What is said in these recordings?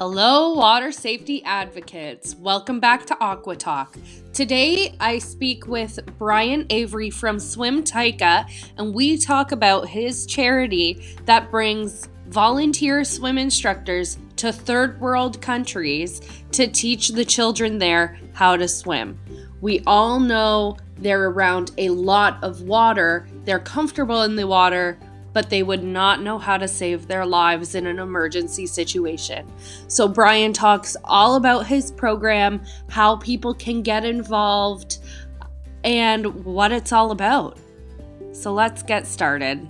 Hello, water safety advocates. Welcome back to Aqua Talk. Today, I speak with Brian Avery from Swimtaka, and we talk about his charity that brings volunteer swim instructors to third world countries to teach the children there how to swim. We all know they're around a lot of water, they're comfortable in the water, but they would not know how to save their lives in an emergency situation. So, Brian talks all about his program, how people can get involved, and what it's all about. So, let's get started.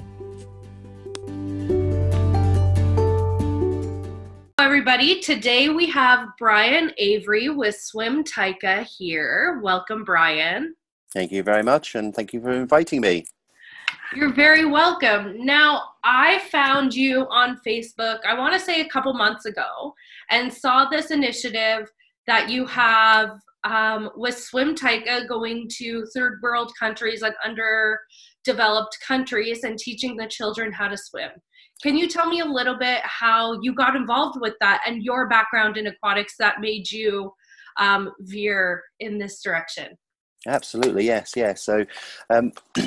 Hello, everybody. Today we have Brian Avery with Swimtaka here. Welcome, Brian. Thank you very much, and thank you for inviting me. You're very welcome. Now, I found you on Facebook, I want to say a couple months ago, and saw this initiative that you have um, with Swimtaka going to third world countries, and underdeveloped countries, and teaching the children how to swim. Can you tell me a little bit how you got involved with that and your background in aquatics that made you um, veer in this direction? Absolutely, yes, yes. So, um,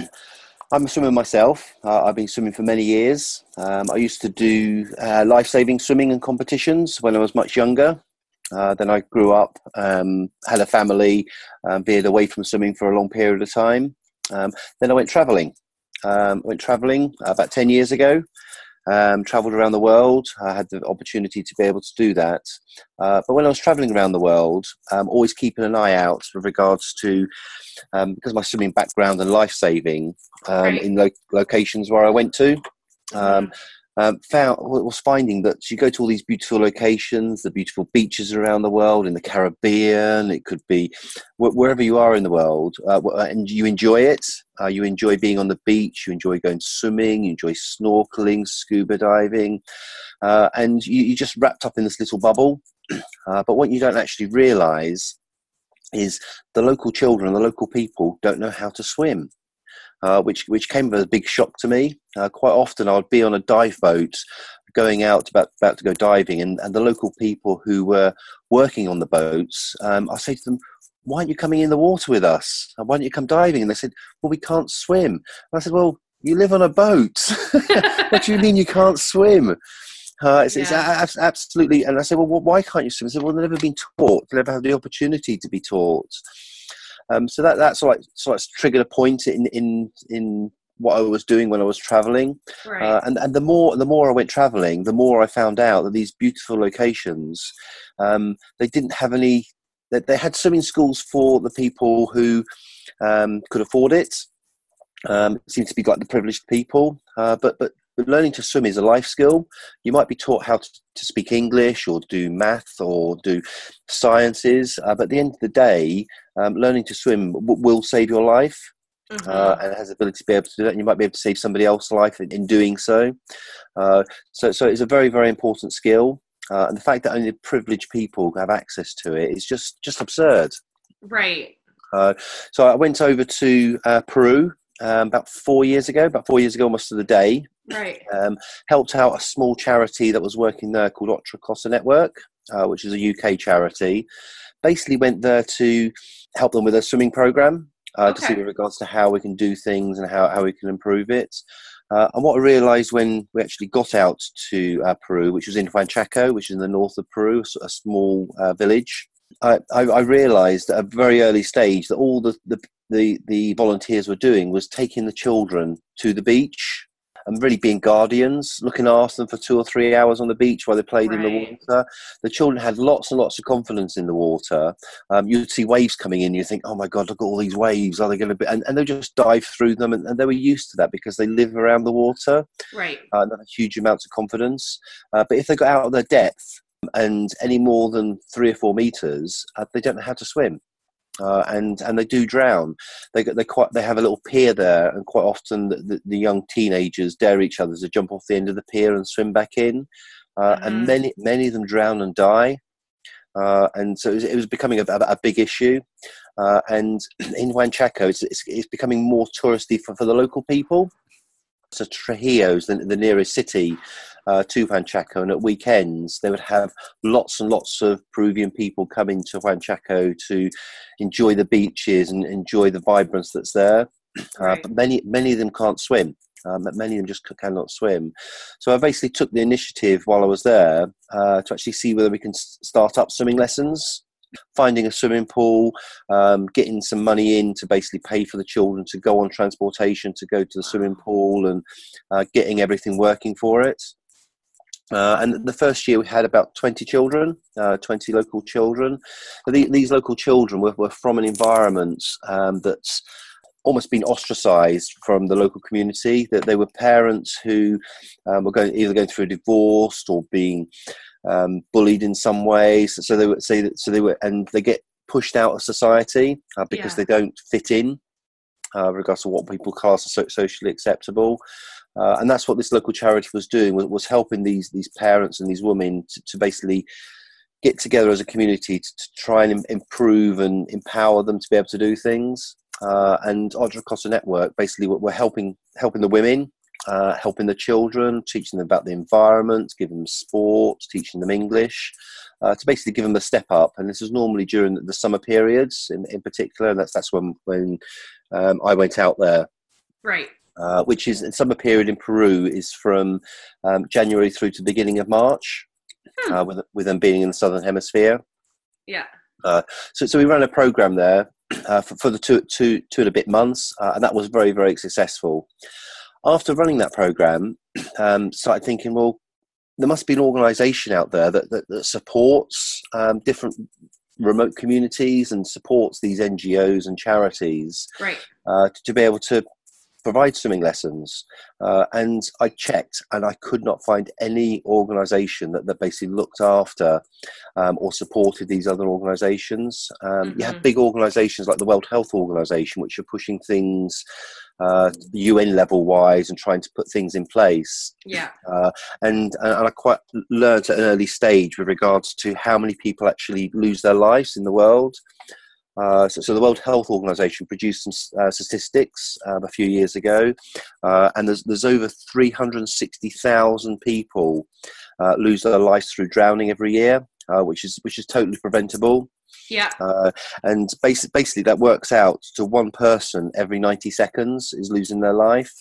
I'm a swimmer myself. Uh, I've been swimming for many years. Um, I used to do uh, life saving swimming and competitions when I was much younger. Uh, then I grew up, um, had a family, um, veered away from swimming for a long period of time. Um, then I went traveling. Um, went traveling about 10 years ago um, traveled around the world. I had the opportunity to be able to do that. Uh, but when I was traveling around the world, um, always keeping an eye out with regards to, um, because my swimming background and life saving um, right. in lo- locations where I went to. Um, um, found was finding that you go to all these beautiful locations, the beautiful beaches around the world, in the Caribbean, it could be wherever you are in the world, uh, uh, and you enjoy it. Uh, you enjoy being on the beach, you enjoy going swimming, you enjoy snorkeling, scuba diving, uh, and you, you just wrapped up in this little bubble. Uh, but what you don't actually realize is the local children, the local people don't know how to swim uh, which which came as a big shock to me. Uh, quite often, I would be on a dive boat, going out about about to go diving, and, and the local people who were working on the boats, um, I say to them, "Why aren't you coming in the water with us? Why don't you come diving?" And they said, "Well, we can't swim." And I said, "Well, you live on a boat. what do you mean you can't swim?" Uh, it's, yeah. it's, absolutely, and I said, well, why can't you swim? I said, well, they've never been taught, they've never had the opportunity to be taught. Um, so that that's like so that's triggered a point in in in what I was doing when I was traveling. Right. Uh, and and the more the more I went traveling, the more I found out that these beautiful locations, um, they didn't have any. They, they had swimming schools for the people who um, could afford it. Um, it seemed to be like the privileged people, uh, but but but learning to swim is a life skill. You might be taught how to, to speak English or do math or do sciences, uh, but at the end of the day, um, learning to swim w- will save your life. Mm-hmm. Uh, and has the ability to be able to do that, and you might be able to save somebody else's life in, in doing so. Uh, so, so it's a very, very important skill. Uh, and the fact that only privileged people have access to it is just just absurd. Right. Uh, so I went over to uh, Peru um, about four years ago, about four years ago, almost to the day. Right. Um, helped out a small charity that was working there called Otra Cosa Network, uh, which is a UK charity. Basically, went there to help them with a swimming program uh, okay. to see with regards to how we can do things and how, how we can improve it. Uh, and what I realised when we actually got out to uh, Peru, which was in Huanchaco, which is in the north of Peru, a small uh, village, I, I, I, realised at a very early stage that all the, the, the, the volunteers were doing was taking the children to the beach and really being guardians, looking after them for two or three hours on the beach while they played right. in the water. The children had lots and lots of confidence in the water. Um, you'd see waves coming in, you think, oh my God, look at all these waves. Are they going to be? And, and they just dive through them, and, and, they were used to that because they live around the water. Right. Uh, and huge amounts of confidence. Uh, but if they got out of their depth, and any more than three or four meters, uh, they don't know how to swim uh, and and they do drown. They they quite they have a little pier there, and quite often the, the, the, young teenagers dare each other to jump off the end of the pier and swim back in, uh, mm-hmm. and many many of them drown and die. Uh, and so it was, it was becoming a, a, big issue. Uh, and in Huanchaco, it's, it's, it's, becoming more touristy for, for the local people. So Trujillo is the, the nearest city, uh, to Huanchaco, and at weekends they would have lots and lots of Peruvian people coming to Huanchaco to enjoy the beaches and enjoy the vibrance that's there. Uh, but many many of them can't swim. Um, many of them just cannot swim. So I basically took the initiative while I was there uh, to actually see whether we can start up swimming lessons finding a swimming pool, um, getting some money in to basically pay for the children to go on transportation to go to the swimming pool, and uh, getting everything working for it. Uh, and the first year we had about 20 children, uh, 20 local children. The, these local children were, were from an environment um, that's almost been ostracized from the local community that they were parents who um, were going either going through a divorce or being um, bullied in some ways. So they would say that. So they were, and they get pushed out of society uh, because yeah. they don't fit in, uh, regardless of what people class as socially acceptable. Uh, and that's what this local charity was doing was, was helping these these parents and these women to, to basically get together as a community to, to, try and improve and empower them to be able to do things. Uh, and Cosa Network basically we're helping helping the women uh, helping the children, teaching them about the environment, giving them sports, teaching them English, uh, to basically give them a step up. And this is normally during the summer periods, in, in particular. And that's that's when when um, I went out there. Right. Uh, which is in summer period in Peru is from um, January through to the beginning of March, hmm. Uh, with with them being in the southern hemisphere. Yeah. Uh, so so we ran a program there uh, for, for the two two two and a bit months, and that was very very successful after running that program, um, started thinking, well, there must be an organisation out there that, that, that supports um, different remote communities and supports these NGOs and charities right. uh, to, to, be able to provide swimming lessons. Uh, and I checked and I could not find any organisation that, that basically looked after um, or supported these other organisations. Um, mm-hmm. You have big organisations like the World Health Organization, which are pushing things uh, UN level wise and trying to put things in place. Yeah. Uh, and, and I quite learned at an early stage with regards to how many people actually lose their lives in the world. Uh, so, so, the World Health Organization produced some uh, statistics um, a few years ago, uh, and there's, there's over 360,000 people uh, lose their lives through drowning every year, uh, which is which is totally preventable. Yeah. Uh, and basically, basically, that works out to one person every 90 seconds is losing their life.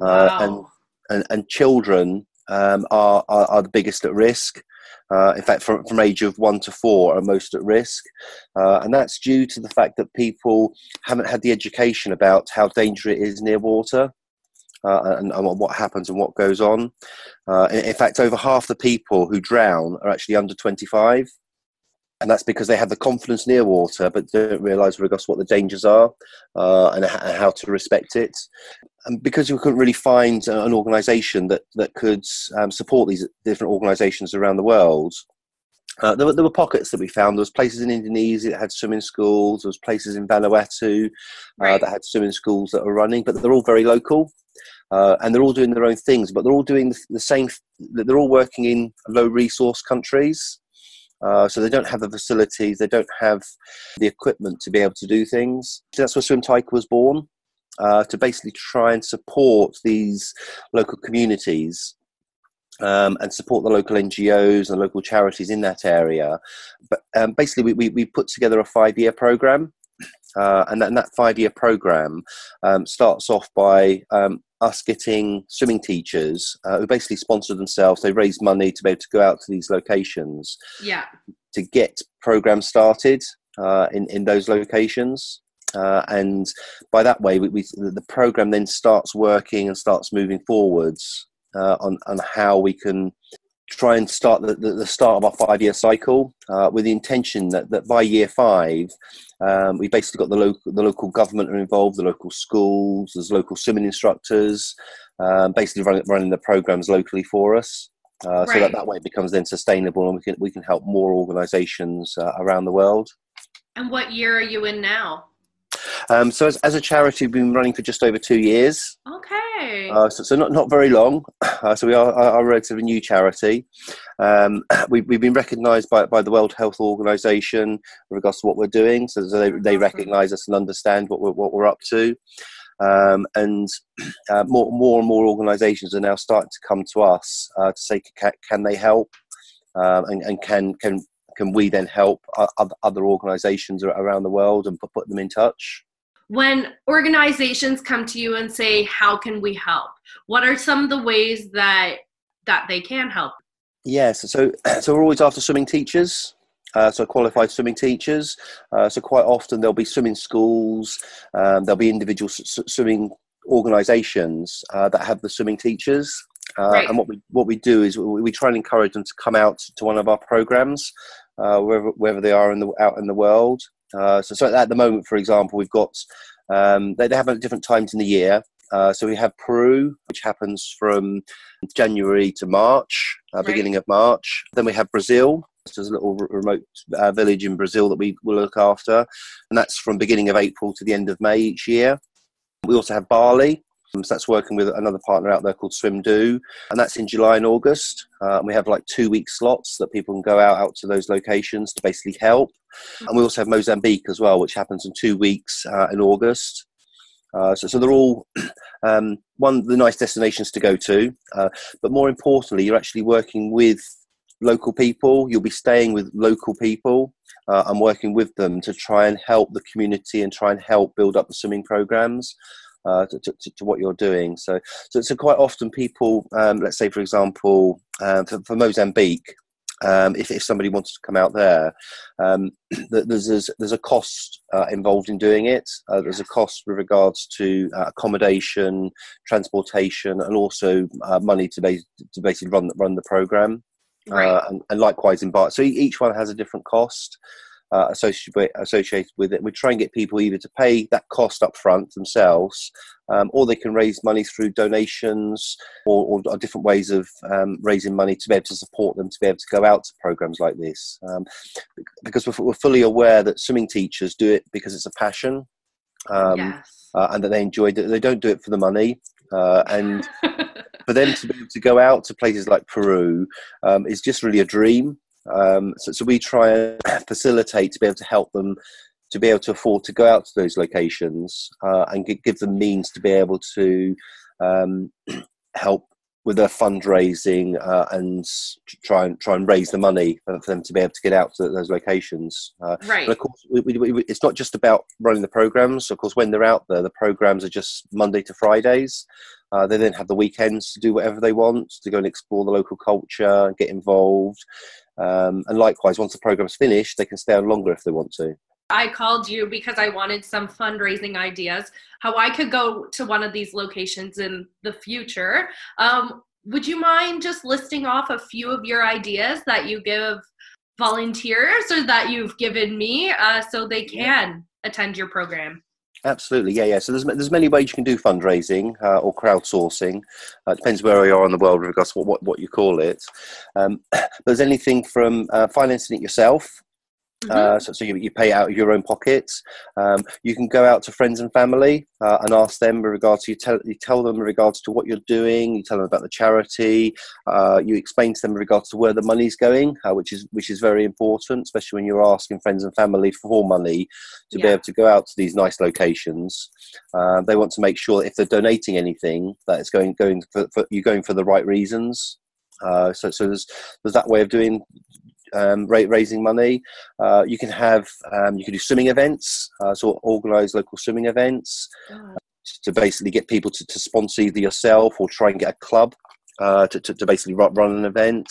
Uh, wow. and, and, and children um, are, are, are, the biggest at risk. Uh, in fact, from, from age of one to four are most at risk. Uh, and that's due to the fact that people haven't had the education about how dangerous it is near water. Uh, and, and, what happens and what goes on. Uh, in, in, fact, over half the people who drown are actually under 25 and that's because they have the confidence near water but don't realise regards what the dangers are uh, and, how to respect it and because we couldn't really find an organisation that, that could um, support these different organisations around the world uh, there, were, there were pockets that we found. There was places in Indonesia that had swimming schools. There was places in Vanuatu uh, right. that had swimming schools that were running, but they're all very local, uh, and they're all doing their own things. But they're all doing the, the same. They're all working in low resource countries, uh, so they don't have the facilities, they don't have the equipment to be able to do things. That's where Swimtaka was born, uh, to basically try and support these local communities um, and support the local NGOs and local charities in that area. But um, basically, we, we, we, put together a five year program. Uh, and, that, and that five year program um, starts off by um, us getting swimming teachers uh, who basically sponsor themselves. They raise money to be able to go out to these locations. Yeah. To get programs started uh, in in those locations. Uh, and by that way, we, we, the program then starts working and starts moving forwards uh, on on how we can try and start the, the, the start of our five year cycle uh, with the intention that, that by year five, um, we basically got the local, the local government are involved, the local schools, there's local swimming instructors, um, basically running, running the programs locally for us. Uh, right. So that, that way it becomes then sustainable and we can, we can help more organizations uh, around the world. And what year are you in now? Um, so as, as, a charity, we've been running for just over two years. Okay. Uh, so, so, not not very long. Uh, so we are, are, a relatively new charity. Um, we, we've been recognised by, by the World Health Organization in regards to what we're doing. So, so they, they recognise us and understand what we're, what we're up to. Um, and uh, more, more and more organisations are now starting to come to us uh, to say, can, can they help, um, and, and, can can can we then help other organisations around the world and put them in touch? When organizations come to you and say, "How can we help?" What are some of the ways that that they can help? Yes, so so we're always after swimming teachers. Uh, so qualified swimming teachers. Uh, so quite often there'll be swimming schools, um, there'll be individual s- swimming organisations uh, that have the swimming teachers. Uh, right. And what we what we do is we, we, try and encourage them to come out to one of our programs, uh, wherever wherever they are in the out in the world. Uh, so, so at the moment, for example, we've got um, they, they have at different times in the year. Uh, so we have Peru, which happens from January to March, uh, right. beginning of March. Then we have Brazil. There's a little remote uh, village in Brazil that we will look after, and that's from beginning of April to the end of May each year. We also have Bali, so that's working with another partner out there called SwimDo, and that's in July and August. Uh, and we have like two week slots that people can go out out to those locations to basically help. And we also have Mozambique as well, which happens in two weeks uh, in August. Uh, so, so they're all um, one the nice destinations to go to, uh, but more importantly, you're actually working with local people. You'll be staying with local people uh, and working with them to try and help the community and try and help build up the swimming programs. Uh, to, to, to, what you're doing. So, so, so quite often people, um, let's say, for example, uh, for, for, Mozambique, um, if, if somebody wanted to come out there, um, there's, there's, there's a cost uh, involved in doing it. Uh, there's a cost with regards to uh, accommodation, transportation, and also uh, money to, to basically run, run the program. Right. Uh, and, and, likewise in Bart. So each one has a different cost uh, associated, associated with it. We try and get people either to pay that cost up front themselves, um, or they can raise money through donations or, or different ways of um, raising money to be able to support them to be able to go out to programs like this. Um, because we're, we're, fully aware that swimming teachers do it because it's a passion. Um, yes. Uh, and that they enjoy it. They don't do it for the money. Uh, and for them to be able to go out to places like Peru um, is just really a dream. Um, so, so we try and facilitate to be able to help them to be able to afford to go out to those locations uh, and give them means to be able to um, help with their fundraising uh, and try and try and raise the money for them to be able to get out to those locations. Uh, right. But of course, we, we, we, it's not just about running the programs. Of course, when they're out there, the programs are just Monday to Fridays. Uh, they then have the weekends to do whatever they want to go and explore the local culture and get involved. Um, and likewise, once the program's finished, they can stay on longer if they want to. I called you because I wanted some fundraising ideas, how I could go to one of these locations in the future. Um, would you mind just listing off a few of your ideas that you give volunteers or that you've given me uh, so they can attend your program? Absolutely, yeah, yeah. So there's there's many ways you can do fundraising uh, or crowdsourcing. Uh, it depends where you are in the world with regards to what, what, what you call it. Um, there's anything from uh, financing it yourself. Uh, so, so you, you, pay out of your own pockets. Um, you can go out to friends and family uh, and ask them in regards to you tell, you tell them in regards to what you're doing. You tell them about the charity. Uh, you explain to them in regards to where the money's going, uh, which is which is very important, especially when you're asking friends and family for money to yeah. be able to go out to these nice locations. Uh, they want to make sure that if they're donating anything, that it's going going for, for you're going for the right reasons. Uh, so, so there's there's that way of doing um, raising money. Uh, you can have um, you can do swimming events, uh, so organise local swimming events uh, to basically get people to, to sponsor either yourself or try and get a club uh, to, to, to, basically run run an event.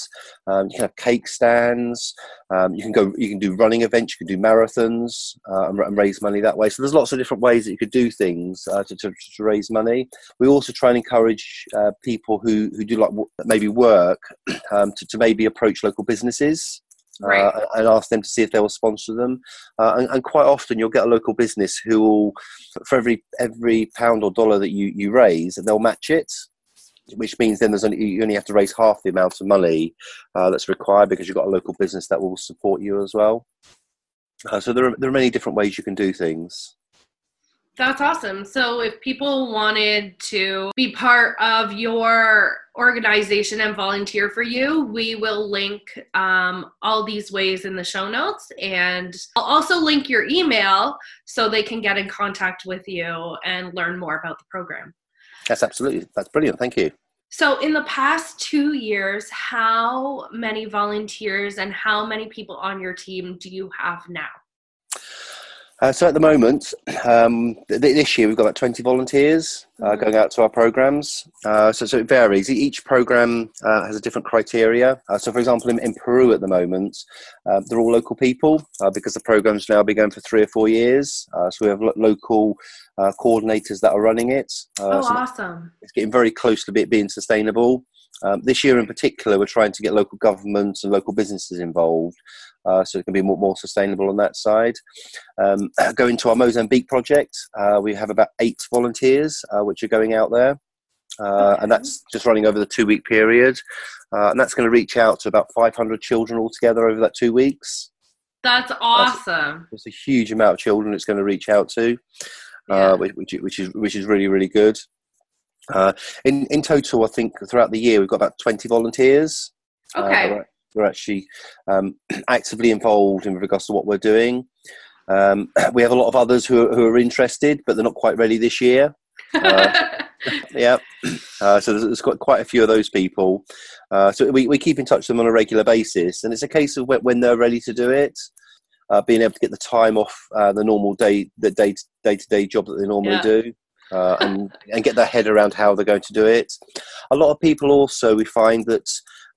Um, you can have cake stands. Um, you can go. You can do running events. You can do marathons uh, and, and, raise money that way. So there's lots of different ways that you could do things uh, to, to, to, raise money. We also try and encourage uh, people who, who do like maybe work um, to, to maybe approach local businesses right. uh, and ask them to see if they will sponsor them. Uh, and, and, quite often, you'll get a local business who will, for every every pound or dollar that you, you raise, they'll match it. Which means then there's only, you only have to raise half the amount of money uh, that's required because you've got a local business that will support you as well. Uh, so there are, there are many different ways you can do things. That's awesome. So, if people wanted to be part of your organization and volunteer for you, we will link um, all these ways in the show notes. And I'll also link your email so they can get in contact with you and learn more about the program. That's absolutely, that's brilliant. Thank you. So, in the past two years, how many volunteers and how many people on your team do you have now? Uh, so at the moment, um, th- this year we've got about 20 volunteers uh, mm-hmm. going out to our programs. Uh, so, so it varies. Each program uh, has a different criteria. Uh, so, for example, in, in, Peru at the moment, uh, they're all local people because the program's now been going for three or four years. so we have lo- local coordinators that are running it. oh, so awesome! It's getting very close to it being sustainable. Um, this year in particular, we're trying to get local governments and local businesses involved uh, so it can be more, more sustainable on that side. Um, going to our Mozambique project, uh, we have about eight volunteers uh, which are going out there. Uh, okay. And that's just running over the two week period. Uh, and that's going to reach out to about 500 children altogether over that two weeks. That's awesome. It's a huge amount of children it's going to reach out to, uh, yeah. which, which, is, which is really, really good. in, in total, I think throughout the year, we've got about 20 volunteers. Okay we're actually um, actively involved in regards to what we're doing. Um, we have a lot of others who are, who are interested, but they're not quite ready this year. Uh, yeah, uh, so there's, there's, quite, quite a few of those people. Uh, so we, we keep in touch with them on a regular basis, and it's a case of when, when they're ready to do it. Uh, being able to get the time off uh, the normal day, the day day to day job that they normally yeah. do, uh, and and get their head around how they're going to do it. A lot of people also we find that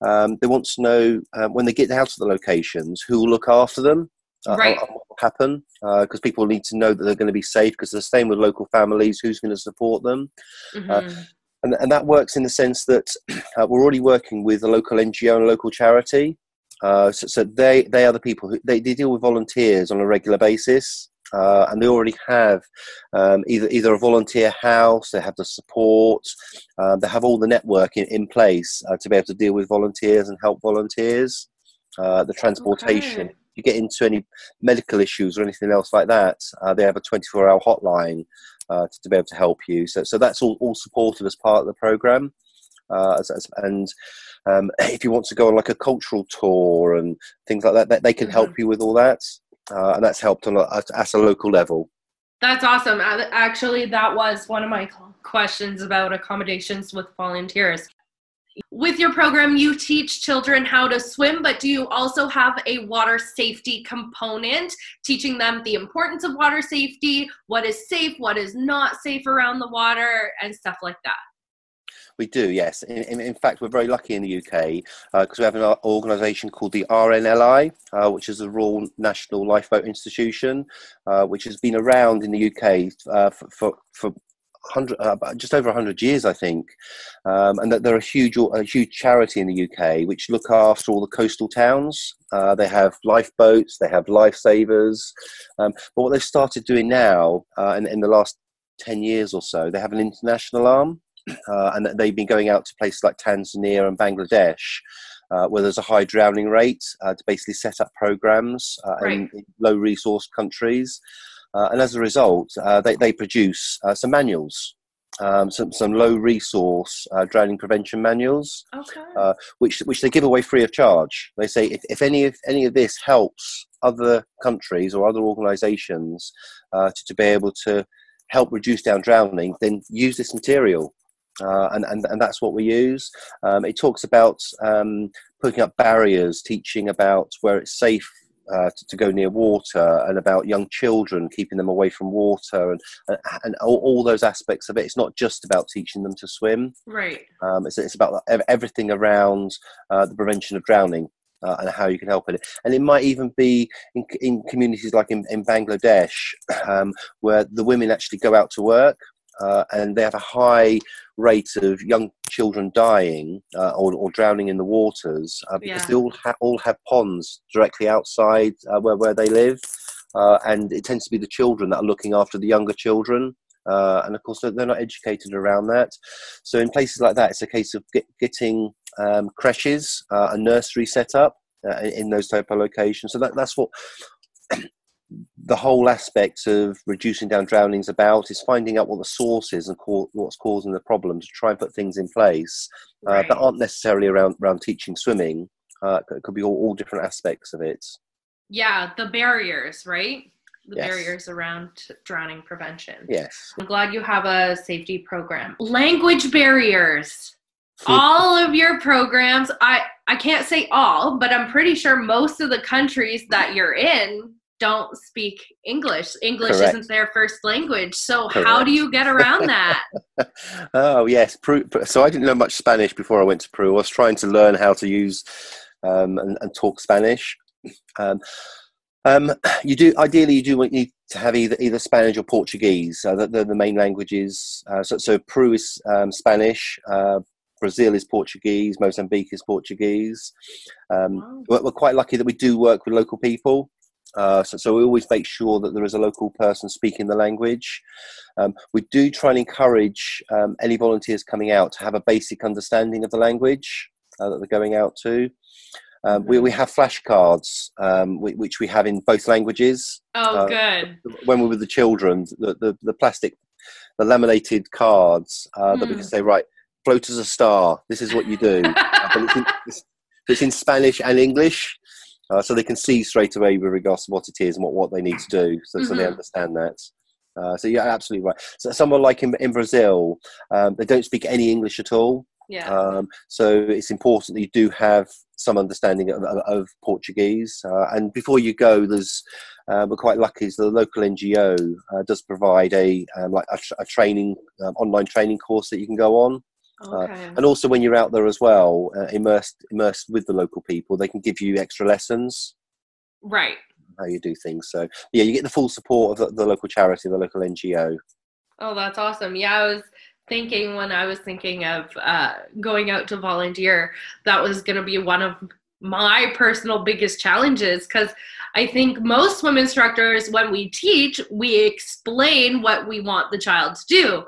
um, they want to know um, when they get out of the locations who will look after them. Uh, right. what will happen because uh, people need to know that they're going to be safe because they're staying with local families who's going to support them uh, mm-hmm. uh, and, and that works in the sense that uh, we're already working with a local ngo and a local charity uh, so, so, they they are the people who they, they deal with volunteers on a regular basis uh, and they already have um, either either a volunteer house, they have the support, uh, they have all the network in, in place uh, to be able to deal with volunteers and help volunteers. Uh, the transportation. Okay. If you get into any medical issues or anything else like that, uh, they have a 24-hour hotline uh, to, to, be able to help you. So, so that's all, all supported as part of the program. As, as, and um, if you want to go on like a cultural tour and things like that, that they can help mm-hmm. you with all that uh, and that's helped a lot at, at a local level. That's awesome. Actually, that was one of my questions about accommodations with volunteers. With your program, you teach children how to swim, but do you also have a water safety component, teaching them the importance of water safety, what is safe, what is not safe around the water, and stuff like that? We do, yes. In, in, in, fact, we're very lucky in the UK because uh, we have an organisation called the RNLI, uh, which is the Royal National Lifeboat Institution, uh, which has been around in the UK uh, for, for, for uh, just over 100 years, I think. Um, and that they're a huge, a huge charity in the UK which look after all the coastal towns. Uh, they have lifeboats, they have lifesavers. Um, but what they've started doing now, in, in the last 10 years or so, they have an international arm uh, and they've been going out to places like Tanzania and Bangladesh. Uh, where there's a high drowning rate uh, to basically set up programs uh, right. in, in, low resource countries. Uh, and as a result, uh, they, they produce some manuals, um, some, some low resource drowning prevention manuals, okay. which, which they give away free of charge. They say if, if any, of, any of this helps other countries or other organizations to, to be able to help reduce down drowning, then use this material. Uh, and, and, and that's what we use. Um, it talks about um, putting up barriers, teaching about where it's safe uh, to, to, go near water, and about young children, keeping them away from water, and, and all, all, those aspects of it. It's not just about teaching them to swim. Right. Um, it's, it's about everything around uh, the prevention of drowning. Uh, and how you can help it. And it might even be in, in communities like in, in Bangladesh, um, where the women actually go out to work uh, and they have a high rate of young children dying uh, or, or, drowning in the waters uh, because yeah. they all, ha- all have ponds directly outside uh, where, where they live. Uh, and it tends to be the children that are looking after the younger children. Uh, and of course, they're not educated around that. So, in places like that, it's a case of get, getting um, creches, a nursery set up in, in those type of locations. So, that, that's what the whole aspect of reducing down drownings about is finding out what the source is and co- what's causing the problem to try and put things in place uh, Right. that aren't necessarily around around teaching swimming. Uh, it could be all, all different aspects of it. Yeah, the barriers, right? The Yes. barriers around drowning prevention. Yes. I'm glad you have a safety program. Language barriers. all of your programs, I I can't say all, but I'm pretty sure most of the countries that you're in don't speak English. English Correct. isn't their first language. So how do you get around that? oh yes, Peru, so I didn't know much Spanish before I went to Peru. I was trying to learn how to use um, and, and talk Spanish. Um, um, you do ideally you do want- need to have either either Spanish or Portuguese. Uh, the, the, the main languages. Uh, so, so Peru is um, Spanish. Uh, Brazil is Portuguese. Mozambique is Portuguese. Um, Wow. we're, we're quite lucky that we do work with local people. Uh, so, so we always make sure that there is a local person speaking the language. Um, we do try and encourage um, any volunteers coming out to have a basic understanding of the language uh, that they're going out to. Um, we, we have flashcards, um, whi- which we have in both languages. Oh, Uh, good. When we're with the children, the, the, the plastic, the laminated cards uh, that we Hmm. can say, right, float as a star. This is what you do. Uh, but it's in, it's, it's in Spanish and English, uh, so they can see straight away with regards to what it is and what, what they need to do, so, so they Mhm. understand that. Uh, so you're absolutely right. So someone like in, in Brazil, um, they don't speak any English at all. Yeah. Um, so it's important that you do have some understanding of, of, of Portuguese. Uh, and before you go, there's uh, we're quite lucky. So the local NGO uh, does provide a um, like a, tr- a training um, online training course that you can go on. Okay. And also when you're out there as well, uh, immersed immersed with the local people, they can give you extra lessons right. how you do things. So yeah, you get the full support of the, the local charity, the local NGO. Oh, that's awesome. Yeah, I was thinking when I was thinking of uh, going out to volunteer, that was going to be one of my personal biggest challenges because I think most swim instructors, when we teach, we explain what we want the child to do.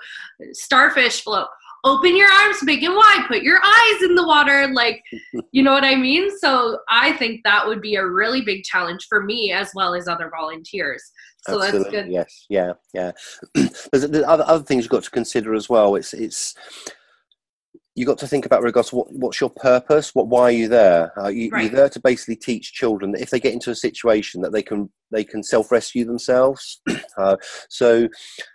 Starfish float. Open your arms big and wide. Put your eyes in the water. Like, you know what I mean? So I think that would be a really big challenge for me as well as other volunteers. So that's Absolutely, good. Yes, yeah, yeah. There's, there's other other things you've got to consider as well. It's it's you got to think about regards to what, what's your purpose. What why are you there? Uh, you, Right. You're there to basically teach children that if they get into a situation that they can they can self rescue themselves. uh, so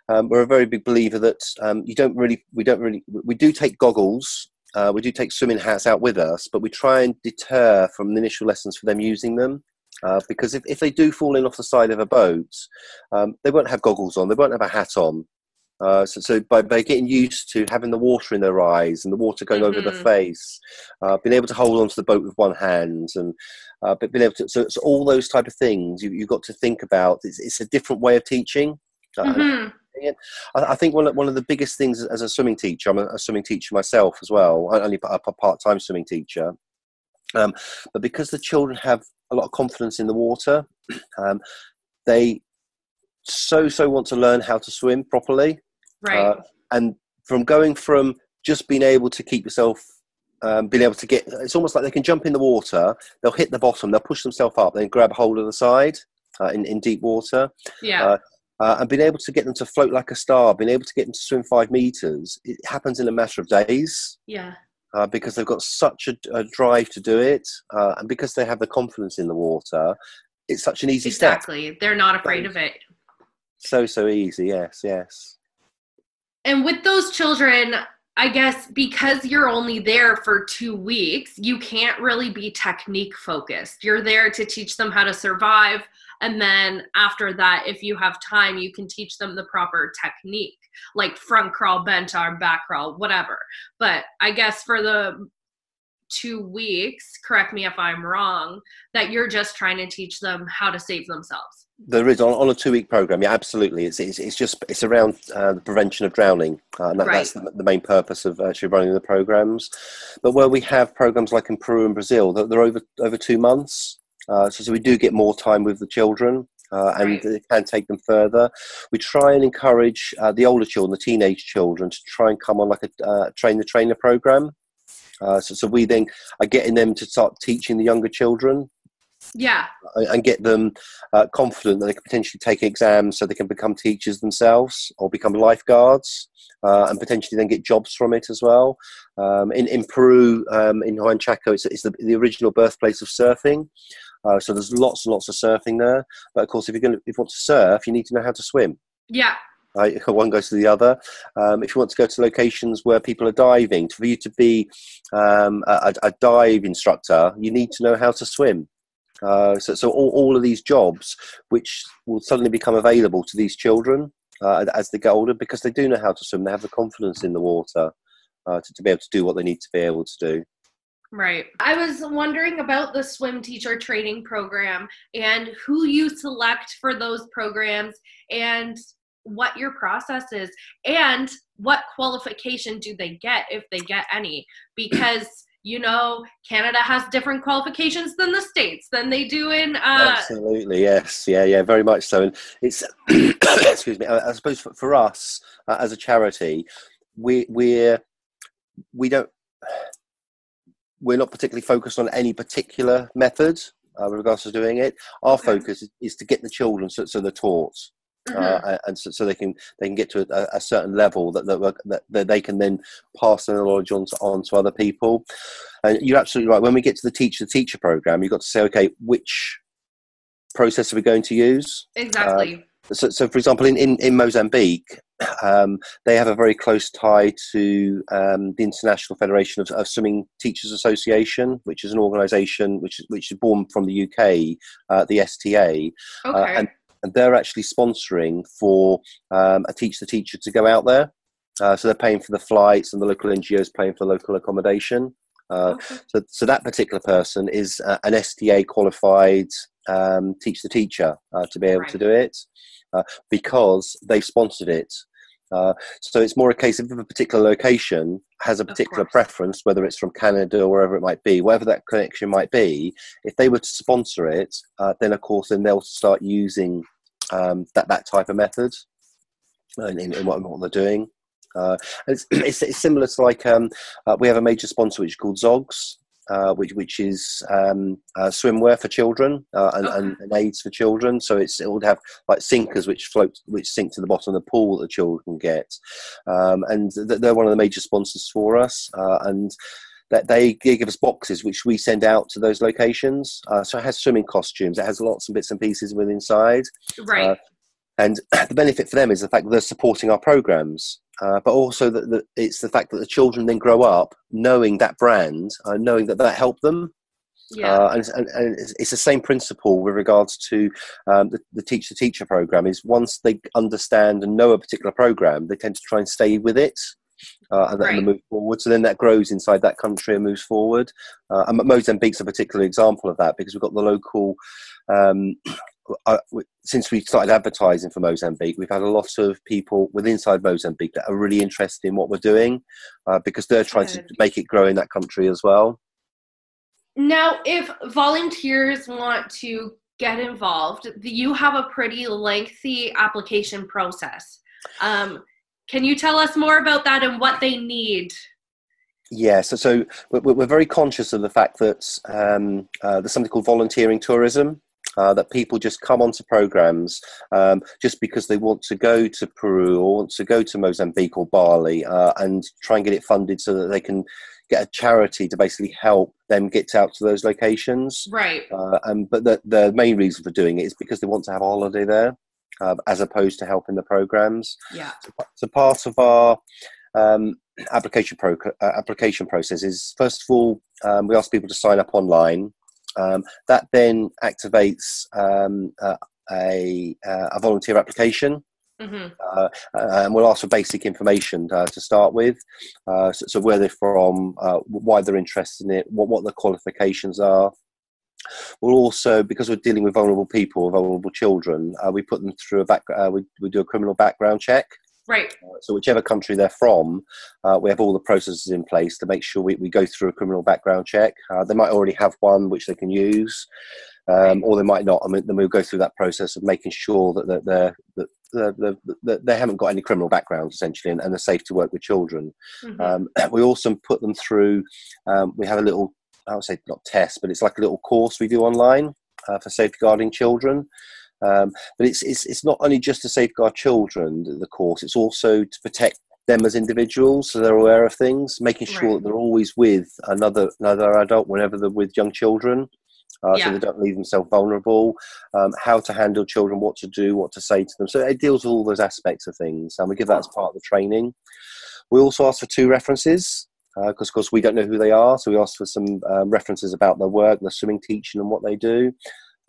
um, we're a very big believer that um, you don't really we don't really we do take goggles. Uh, we do take swimming hats out with us, but we try and deter from the initial lessons for them using them. Uh, because if, if they do fall in off the side of a boat, um, they won't have goggles on, they won't have a hat on. Uh, so, so by, by getting used to having the water in their eyes and the water going over their Mhm. face, uh, being able to hold onto the boat with one hand, and uh, but being able to, so, so all those type of things you, you've got to think about. It's, it's a different way of teaching. Mhm. I, I think one of, one of the biggest things as a swimming teacher, I'm a, swimming teacher myself as well, I'm only a part time swimming teacher. Um, but because the children have a lot of confidence in the water, um, they so so want to learn how to swim properly. Right. Uh, and from going from just being able to keep yourself, um, being able to get, it's almost like they can jump in the water, they'll hit the bottom, they'll push themselves up, then grab hold of the side uh, in, in deep water. yeah. uh, uh, and being able to get them to float like a star, being able to get them to swim five meters, it happens in a matter of days yeah. uh, because they've got such a, a drive to do it, uh, and because they have the confidence in the water, it's such an easy step. Exactly. They're not afraid of it. So so easy. Yes, yes. And with those children, I guess because you're only there for two weeks, you can't really be technique focused. You're there to teach them how to survive. And then after that, if you have time, you can teach them the proper technique, like front crawl, bent arm, back crawl, whatever. But I guess for the two weeks, correct me if I'm wrong, that you're just trying to teach them how to save themselves. There is on, on a two-week program. Yeah, absolutely. It's it's, it's just it's around uh, the prevention of drowning, uh, and that, Right. that's the, the main purpose of actually running the programs. But where we have programs like in Peru and Brazil, they're, they're over over two months, uh, so, so we do get more time with the children. Uh, and Right. it can take them further. We try and encourage uh, the older children, the teenage children, to try and come on like a uh, train the trainer program. Uh, so, so we then are getting them to start teaching the younger children Yeah. And get them uh, confident that they can potentially take exams so they can become teachers themselves or become lifeguards uh, and potentially then get jobs from it as well. Um, in, in Peru, um, in Huanchaco, it's, it's the, the original birthplace of surfing. Uh, so there's lots and lots of surfing there. But of course, if you're going to, if you want to surf, you need to know how to swim. Yeah. Right? One goes to the other. Um, if you want to go to locations where people are diving, for you to be um, a, a, dive instructor, you need to know how to swim. Uh, so, so all, all of these jobs, which will suddenly become available to these children uh, as they get older, because they do know how to swim, they have the confidence in the water uh, to, to be able to do what they need to be able to do. Right. I was wondering about the swim teacher training program and who you select for those programs and what your process is and what qualification do they get if they get any because you know canada has different qualifications than the states than they do in uh absolutely yes. Yeah yeah very much so. And it's excuse me i, suppose for, for us uh, as a charity we we're we don't we're not particularly focused on any particular method uh, with regards to doing it. Our focus is, is, to get the children so, so they're taught mm-hmm. uh, and so, so, they can they can get to a, a certain level that, that, that they can then pass their knowledge on to, on to other people. And you're absolutely right. When we get to the teacher the teacher program, you've got to say, okay, which process are we going to use? Exactly. Uh, so, so, for example, in, in, in Mozambique, um, they have a very close tie to um, the International Federation of, of, Swimming Teachers Association, which is an organisation which, which is born from the UK, uh, the STA. Uh, okay. Uh, and and they're actually sponsoring for um, a teach the teacher to go out there. Uh, so they're paying for the flights, and the local NGOs paying for local accommodation. Uh, okay. so, so that particular person is uh, an STA qualified um, teach the teacher uh, to be able right. to do it uh, because they've sponsored it. Uh, so it's more a case of if a particular location has a particular preference, whether it's from Canada or wherever it might be, wherever that connection might be. If they were to sponsor it, uh, then of course then they'll start using um, that that type of method in, in, in what, what, they're doing. Uh, it's, it's, it's, similar to like um, uh, we have a major sponsor which is called Zoggs, uh, which which is um, uh, swimwear for children uh, and, and, and, aids for children. So it's it would have like sinkers which float, which sink to the bottom of the pool that the children get, um, and th- they're one of the major sponsors for us. Uh, and that they give us boxes which we send out to those locations. Uh, so it has swimming costumes. It has lots of bits and pieces within inside. Right. Uh, and the benefit for them is the fact that they're supporting our programs, uh, but also that, that, it's the fact that the children then grow up knowing that brand, uh, knowing that that helped them. Yeah. Uh, and, and, and, it's the same principle with regards to um, the, the teach the teacher program is once they understand and know a particular program, they tend to try and stay with it uh, and, right. move forward. So then that grows inside that country and moves forward. Uh, and Mozambique's a particular example of that because we've got the local. Um, uh, since we started advertising for Mozambique, we've had a lot of people with inside Mozambique that are really interested in what we're doing uh, because they're trying Good. to make it grow in that country as well. Now, if volunteers want to get involved, you have a pretty lengthy application process. Um, can you tell us more about that and what they need? Yeah, so, so we're, very conscious of the fact that um, uh, there's something called volunteering tourism. Uh, that people just come onto programs um, just because they want to go to Peru or want to go to Mozambique or Bali uh, and try and get it funded so that they can get a charity to basically help them get out to those locations. Right. Uh, and but the, the main reason for doing it is because they want to have a holiday there uh, as opposed to helping the programs. Yeah. So, so part of our um, application pro- uh, application process is first of all um, we ask people to sign up online. Um, that then activates um, uh, a, uh, a volunteer application. Mm-hmm. Uh, and we'll ask for basic information uh, to start with. Uh, so, so, where they're from, uh, why they're interested in it, what, what the qualifications are, We'll also, because we're dealing with vulnerable people, vulnerable children, uh, we put them through a back. Uh, we, we do a criminal background check. Right. Uh, so whichever country they're from, uh, we have all the processes in place to make sure we, we go through a criminal background check. Uh, they might already have one which they can use, um, or they might not. I mean, then we'll go through that process of making sure that, that they're that they, they haven't got any criminal background essentially and, and they're safe to work with children. Mm-hmm. Um, we also put them through, um, we have a little I would say not test, but it's like a little course we do online. uh, for safeguarding children. Um, but it's, it's, it's not only just to safeguard children, the course, it's also to protect them as individuals so they're aware of things, making sure right. that they're always with another, another adult whenever they're with young children. Uh, yeah. so they don't leave themselves vulnerable, um, how to handle children, what to do, what to say to them. So it deals with all those aspects of things, and we give that as part of the training. We also ask for two references because, uh, of course, we don't know who they are, so we ask for some um, references about their work, their swimming teaching, and what they do.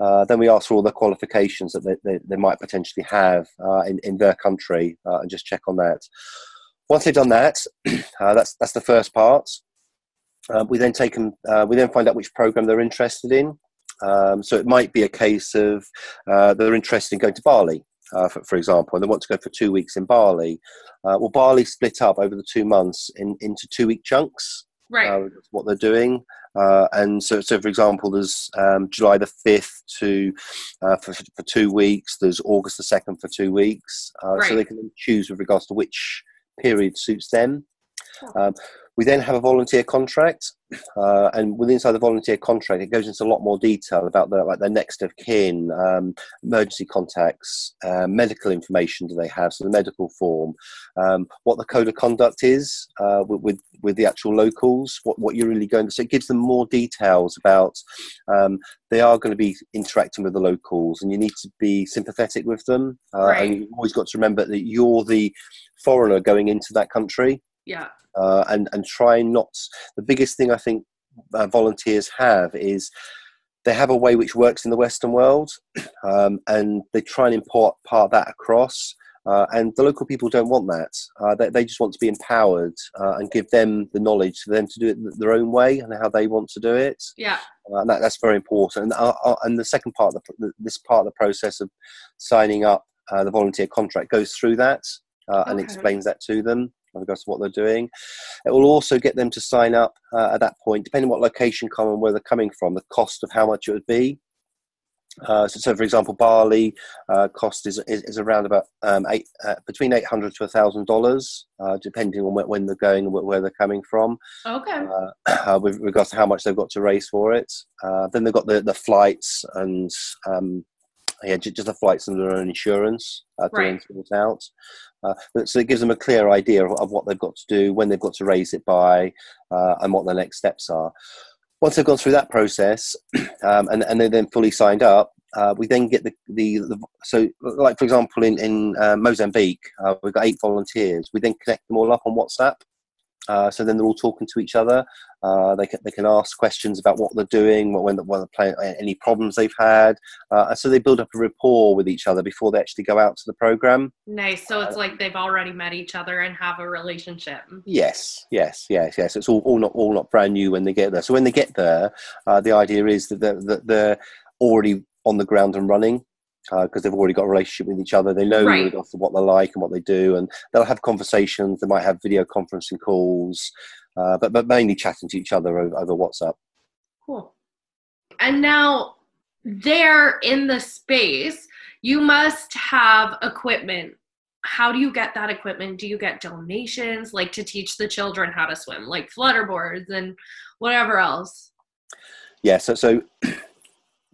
Uh, then we ask for all the qualifications that they, they, they might potentially have uh, in, in their country uh, and just check on that. Once they've done that, uh, that's, that's the first part. Uh, we then take them, uh, we then find out which program they're interested in. Um, so it might be a case of they're interested in going to Bali, for, for, example, and they want to go for two weeks in Bali. well, Bali split up over the two months in, into two week chunks. Right. what they're doing. Uh, and so, so for example, there's um, July the 5th to uh, for, for two weeks. There's August the 2nd for two weeks. Uh, right. So they can choose with regards to which period suits them. Um, we then have a volunteer contract, uh, and within inside the volunteer contract, it goes into a lot more detail about the like their next of kin, um, emergency contacts, uh, medical information do they have, so the medical form, um, what the code of conduct is uh, with, with, with the actual locals, what what you're really going to. So it gives them more details about. Um, they are going to be interacting with the locals, and you need to be sympathetic with them. Uh, right. And you've always got to remember that you're the foreigner going into that country. Yeah uh, and and try not. The biggest thing I think uh, volunteers have is they have a way which works in the Western world, um, and they try and import part that across. Uh, and the local people don't want that. Uh, they, they, just want to be empowered uh, and give them the knowledge for them to do it their own way and how they want to do it. Yeah, uh, and that, that's very important. And, uh, uh, and the second part of the, this part of the process of signing up the volunteer contract goes through that okay. and explains that to them with regards to what they're doing. It will also get them to sign up uh, at that point, depending on what location come and where they're coming from, the cost of how much it would be. Uh, so, so, for example, Bali uh, cost is, is, is around about um, eight, uh, between eight hundred to a thousand dollars, uh, depending on when, when, they're going and where they're coming from. Okay. Uh, with regards to how much they've got to raise for it, then they've got the, the flights and um, yeah, just the flights and their own insurance uh, to right. out. Uh, so it gives them a clear idea of, of, what they've got to do, when they've got to raise it by, uh, and what the next steps are. Once they've gone through that process um, and, and they're then fully signed up, uh, we then get the, the, the, so like for example in, in uh, Mozambique, uh, we've got eight volunteers. We then connect them all up on WhatsApp uh, so then they're all talking to each other. Uh, they can they can ask questions about what they're doing, when they're, when they're playing, any problems they've had. Uh, so they build up a rapport with each other before they actually go out to the program. Nice. So it's like they've already met each other and have a relationship. Yes, yes, yes, yes. It's all, all not all not brand new when they get there. So when they get there, uh, the idea is that they're, that they're already on the ground and running because uh, they've already got a relationship with each other. They know right. what they're like and what they do, and they'll have conversations. They might have video conferencing calls, uh, but but mainly chatting to each other over, over WhatsApp. Cool. And now, there in the space, you must have equipment. How do you get that equipment? Do you get donations, like to teach the children how to swim, like flutterboards and whatever else? Yeah. So so.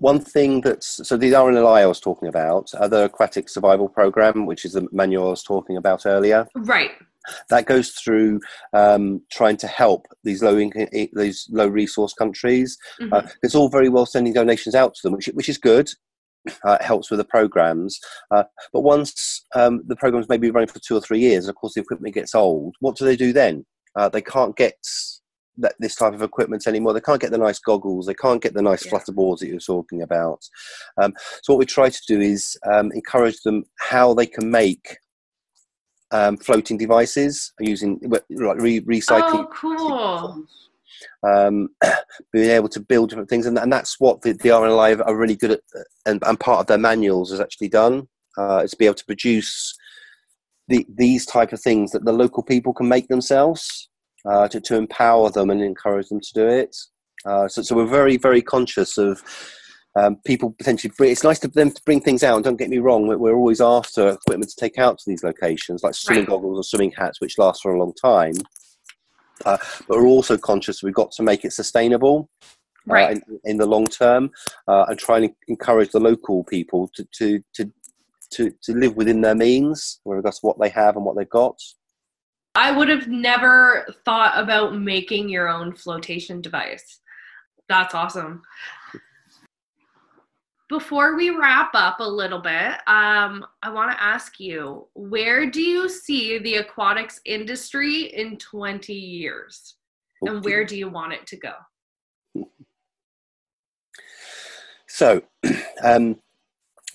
One thing that's so the RNLI I was talking about, uh, the aquatic survival program, which is the manual I was talking about earlier. Right. That goes through um, trying to help these low income, these low resource countries. Mm-hmm. Uh, it's all very well sending donations out to them, which which is good. Uh, it helps with the programs, uh, but once um, the programs may be running for two or three years, of course the equipment gets old. What do they do then? Uh, they can't get that, this type of equipment anymore. They can't get the nice goggles. They can't get the nice yeah. flutter boards that you're talking about. Um, so what we try to do is um, encourage them how they can make um, floating devices using like re- recycling. Oh, cool. Um, being able to build different things, and, and that's what the, the RNLI are really good at, and, and part of their manuals is actually done. Uh, is to be able to produce the, these type of things that the local people can make themselves uh, to, to empower them and encourage them to do it. Uh, so, so we're very, very conscious of um, people potentially. Bring, it's nice to them to bring things out. don't get me wrong, we're always after equipment to take out to these locations, like swimming goggles or swimming hats, which last for a long time. Uh, but we're also conscious we've got to make it sustainable. right. in, in, the long term, uh, and try and encourage the local people to to to to, to live within their means, with regards to what they have and what they've got. I would have never thought about making your own flotation device. That's awesome. Before we wrap up a little bit, um, I want to ask you where do you see the aquatics industry in 20 years? And where do you want it to go? So, um,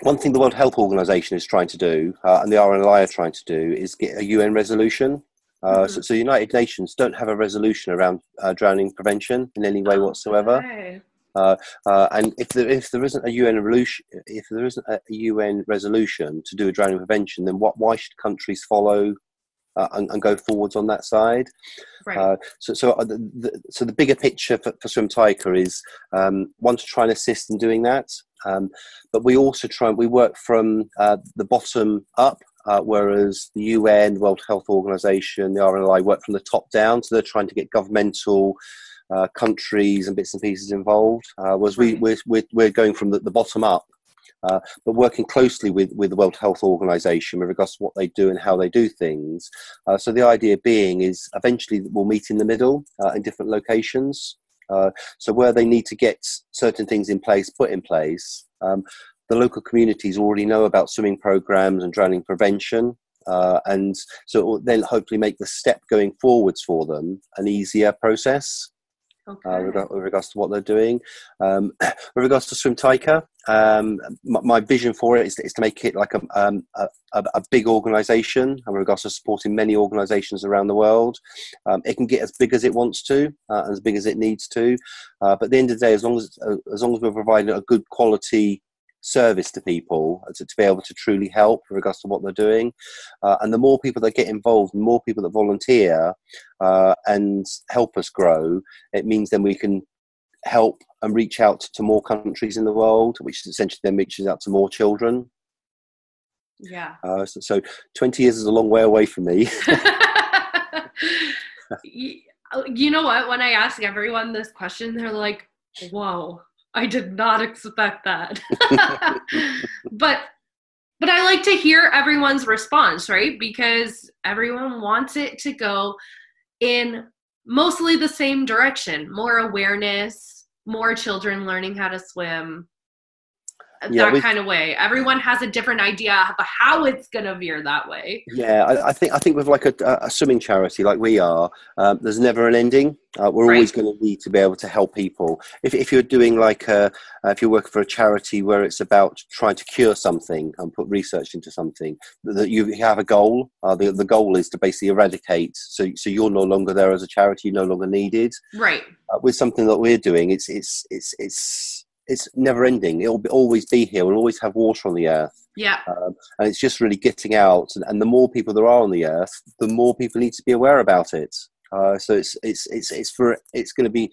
one thing the World Health Organization is trying to do, uh, and the RNLI are trying to do, is get a UN resolution. Uh, mm-hmm. so, so, the United Nations don't have a resolution around uh, drowning prevention in any way whatsoever. Okay. Uh, uh, and if there, if there isn't a UN resolution, if there isn't a UN resolution to do a drowning prevention, then what? Why should countries follow uh, and, and, go forwards on that side? Right. Uh, so, so uh, the, the, so the bigger picture for, for Swimtaka is um, one to try and assist in doing that, um, but we also try and we work from uh, the bottom up. Whereas the UN, World Health Organization, the RNLI work from the top down, so they're trying to get governmental uh, countries and bits and pieces involved. Uh, whereas we, we're, we're, we're going from the, the bottom up, uh, but working closely with, with the World Health Organization with regards to what they do and how they do things. Uh, so the idea being is eventually we'll meet in the middle uh, in different locations. Uh, so where they need to get certain things in place, put in place, um, the local communities already know about swimming programs and drowning prevention. Uh, and so it will then hopefully make the step going forwards for them an easier process okay. uh, with, with, regards to what they're doing. Um, with regards to Swimtaka, um, my, my, vision for it is to, is to make it like a, um, a, a, big organisation and with regards to supporting many organisations around the world. Um, it can get as big as it wants to, uh, as big as it needs to. Uh, but at the end of the day, as long as, uh, as long as we're providing a good quality service to people to, to be able to truly help with regards to what they're doing. Uh, and the more people that get involved, the more people that volunteer uh, and help us grow, it means then we can help and reach out to more countries in the world, which essentially then reaches out to more children. Yeah. Uh, so, so 20 years is a long way away from me. you know what? When I ask everyone this question, they're like, whoa I did not expect that. but but I like to hear everyone's response, right? Because everyone wants it to go in mostly the same direction, more awareness, more children learning how to swim, yeah, that kind of way. Everyone has a different idea of how it's going to veer that way. Yeah, I, I, think I think with like a, a swimming charity like we are, um, there's never an ending. Uh, we're right. always going to need to be able to help people. If, if you're doing like a, uh, if you're working for a charity where it's about trying to cure something and put research into something, that you have a goal. Uh, the, the goal is to basically eradicate. So so you're no longer there as a charity. You're no longer needed. Right. Uh, with something that we're doing, it's it's it's it's it's never ending. It'll be, always be here. We'll always have water on the earth. Yeah. Um, and it's just really getting out. And, and, the more people there are on the earth, the more people need to be aware about it. Uh, so it's it's it's it's for it's going to be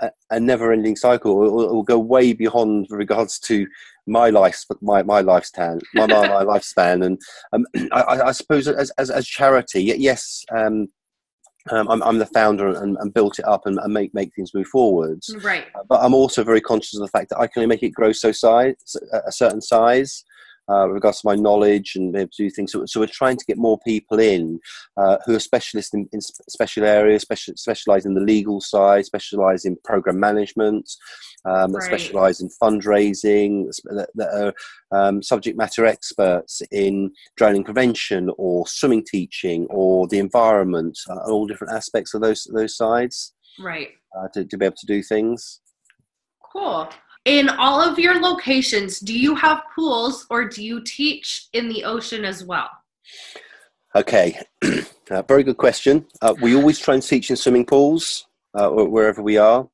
a, a never-ending cycle. It will, it will, go way beyond regards to my life, my my lifespan, my my, my lifespan. And um, I, I, suppose as as, as charity, yes. Um, um, I'm, I'm, the founder and, and, built it up and, and, make make things move forwards. Right. But I'm also very conscious of the fact that I can only make it grow so size a certain size uh, with regards to my knowledge and be able to do things. So, so we're trying to get more people in uh, who are specialists in, in special areas, special, specialize in the legal side, specialize in program management, um, that specialize in fundraising, that, that are um, subject matter experts in drowning prevention or swimming teaching or the environment, uh, all different aspects of those those sides. Right. Uh, to, to be able to do things. Cool in all of your locations, do you have pools or do you teach in the ocean as well? Okay, uh, very good question. Uh, we always try and teach in swimming pools uh, wherever we are.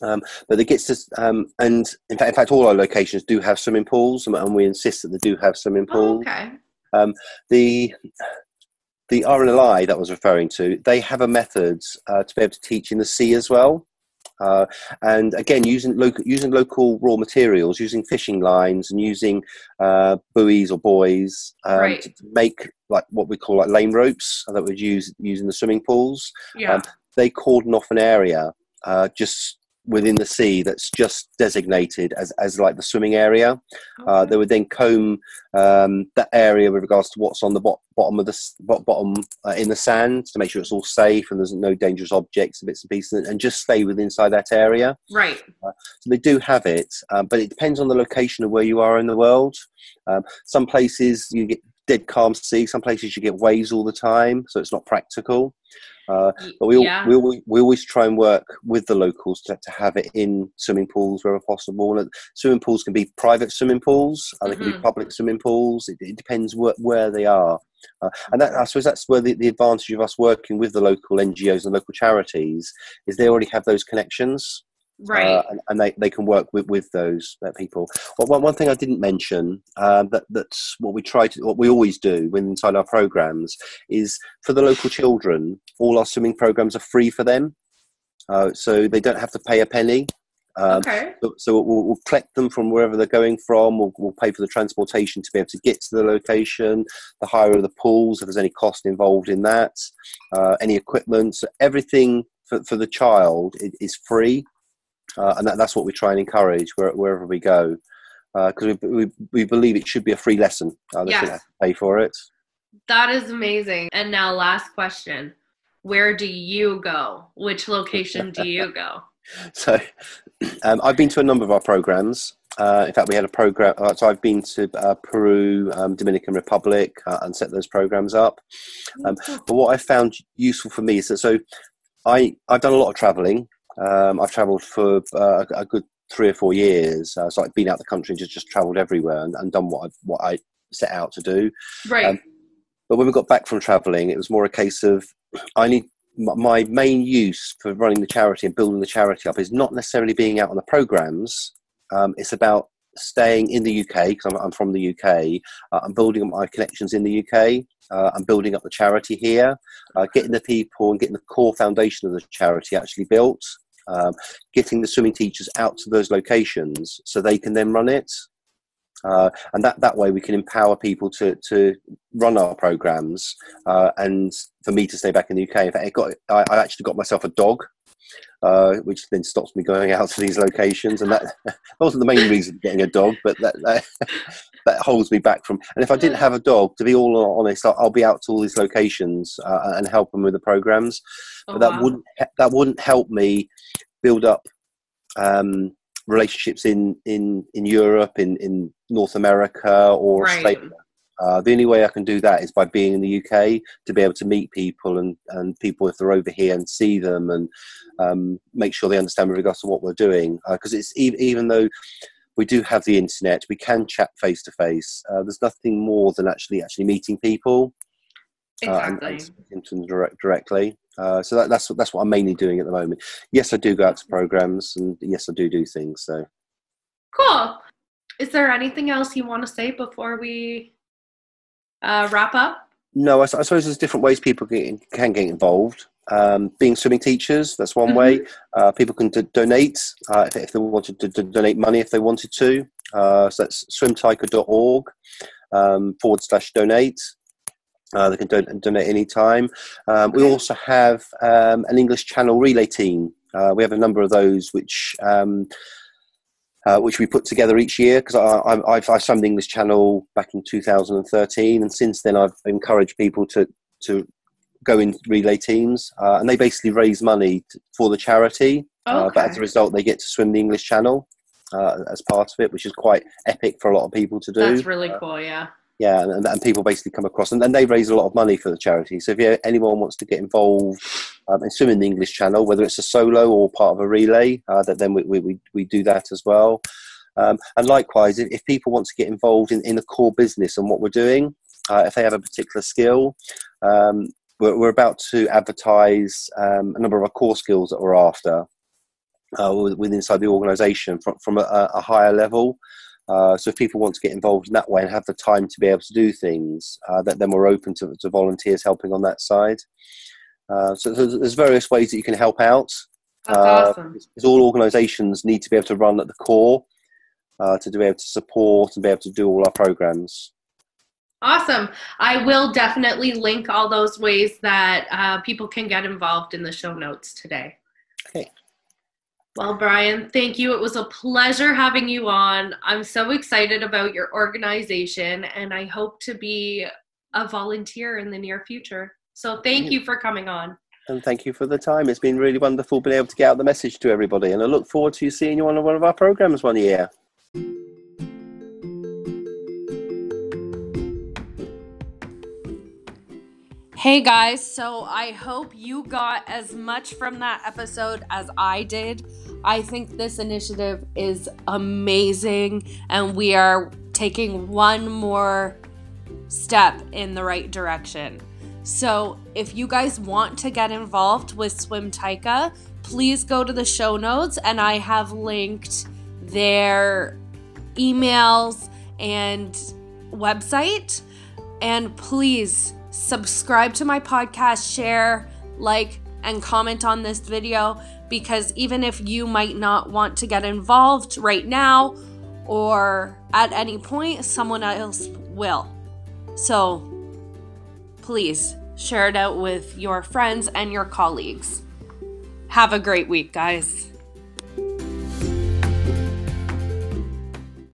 Um, but it gets to, um, and in fact, in fact, all our locations do have swimming pools, and we insist that they do have swimming oh, pools. Oh, okay. Um, the the RNLI that I was referring to, they have a method uh, to be able to teach in the sea as well. Uh, and again, using local using local raw materials, using fishing lines, and using uh, buoys or buoys um, right. to make like what we call like lane ropes that we'd use using the swimming pools. Yeah. Um, they cordon off an area uh, just within the sea that's just designated as, as like the swimming area. Uh, they would then comb um, that area with regards to what's on the bo- bottom of the bottom uh, in the sand to make sure it's all safe and there's no dangerous objects and bits and pieces, and just stay within inside that area. Right. Uh, so they do have it, um, but it depends on the location of where you are in the world. Um, some places you get dead calm sea. Some places you get waves all the time, so it's not practical. Uh, but we, yeah. we, we, we always try and work with the locals to, to have it in swimming pools wherever possible. And swimming pools can be private swimming pools, and mm-hmm. they can be mm-hmm. public swimming pools. It, it depends where, where they are. Uh, and that, I suppose that's where the, the advantage of us working with the local NGOs and local charities is they already have those connections right uh, and, and, they, they can work with, with those uh, people well, one, one thing i didn't mention uh, that that's what we try to what we always do when inside our programs is for the local children all our swimming programs are free for them uh, so they don't have to pay a penny um, okay. So, so we'll, we'll, collect them from wherever they're going from. We'll, we'll, pay for the transportation to be able to get to the location, the hire of the pools, if there's any cost involved in that, uh, any equipment. So everything for, for the child is free uh, and that, that's what we try and encourage where, wherever we go because uh, we, we, we, believe it should be a free lesson. Uh, they yes. have to pay for it. That is amazing. And now, last question: Where do you go? Which location do you go? so, um, I've been to a number of our programs. Uh, in fact, we had a program. Uh, so I've been to uh, Peru, um, Dominican Republic, uh, and set those programs up. Um, but what I found useful for me is that so I I've done a lot of traveling. Um, I've travelled for uh, a good three or four years. Uh, so I've been out the country and just, just travelled everywhere and, and, done what I, what I set out to do. Right. Um, but when we got back from travelling, it was more a case of I need my main use for running the charity and building the charity up is not necessarily being out on the programs. Um, it's about staying in the UK because I'm, I'm, from the UK. Uh, I'm building up my connections in the UK. Uh, I'm building up the charity here, uh, getting the people and getting the core foundation of the charity actually built um, getting the swimming teachers out to those locations so they can then run it. Uh, and that, that way we can empower people to, to run our programs uh, and for me to stay back in the UK. In fact, got, I, I actually got myself a dog uh, which then stops me going out to these locations. And that, that wasn't the main reason for getting a dog, but that, that, that holds me back from. And if I didn't have a dog, to be all honest, I'll, I'll be out to all these locations uh, and help them with the programs. Oh, but that wow. wouldn't that wouldn't help me build up um, relationships in in in Europe, in in North America, or right. Uh, the only way I can do that is by being in the UK to be able to meet people and, and people if they're over here and see them and um, make sure they understand with regards to what we're doing. Because uh, it's even, even though we do have the internet, we can chat face to face. There's nothing more than actually actually meeting people. Exactly. Uh, and, and direct, directly. Uh, so that, that's that's what I'm mainly doing at the moment. Yes, I do go out to programs, and yes, I do do things. So cool. Is there anything else you want to say before we uh, wrap up? No, I, I, suppose there's different ways people can, can get involved. Um, being swimming teachers, that's one mm-hmm. way. Uh, people can d- donate uh, if, if, they wanted to d- donate money if they wanted to. Uh, so that's swimtaka.org um, forward slash donate. Uh, they can don- donate anytime. Um, we also have um, an English channel relay team. Uh, we have a number of those which um, uh, which we put together each year because I, I, I swam the English Channel back in 2013, and since then I've encouraged people to to go in relay teams, uh, and they basically raise money t- for the charity. Okay. Uh, but as a result, they get to swim the English Channel uh, as part of it, which is quite epic for a lot of people to do. That's really cool, yeah yeah, and, and, people basically come across, and, and they raise a lot of money for the charity. So if anyone wants to get involved um, in swimming the English Channel, whether it's a solo or part of a relay, uh, that then we, we, we do that as well. Um, and likewise, if, if, people want to get involved in, in the core business and what we're doing, uh, if they have a particular skill, um, we're, we're, about to advertise um, a number of our core skills that we're after uh, within inside the organisation from, from a, a higher level. Uh, so if people want to get involved in that way and have the time to be able to do things, uh, that then we're open to, to, volunteers helping on that side. Uh, so there's various ways that you can help out. That's uh, awesome. all organisations need to be able to run at the core uh, to be able to support and be able to do all our programs. Awesome. I will definitely link all those ways that people can get involved in the show notes today. Okay. Well, Brian, thank you. It was a pleasure having you on. I'm so excited about your organization, and I hope to be a volunteer in the near future. So, thank you for coming on. And thank you for the time. It's been really wonderful being able to get out the message to everybody. And I look forward to seeing you on one of our programs one year. Hey guys, so I hope you got as much from that episode as I did. I think this initiative is amazing, and we are taking one more step in the right direction. So, if you guys want to get involved with Swimtaka, please go to the show notes, and I have linked their emails and website. And please, subscribe to my podcast, share, like, and comment on this video because even if you might not want to get involved right now or at any point, someone else will. So please share it out with your friends and your colleagues. Have a great week, guys.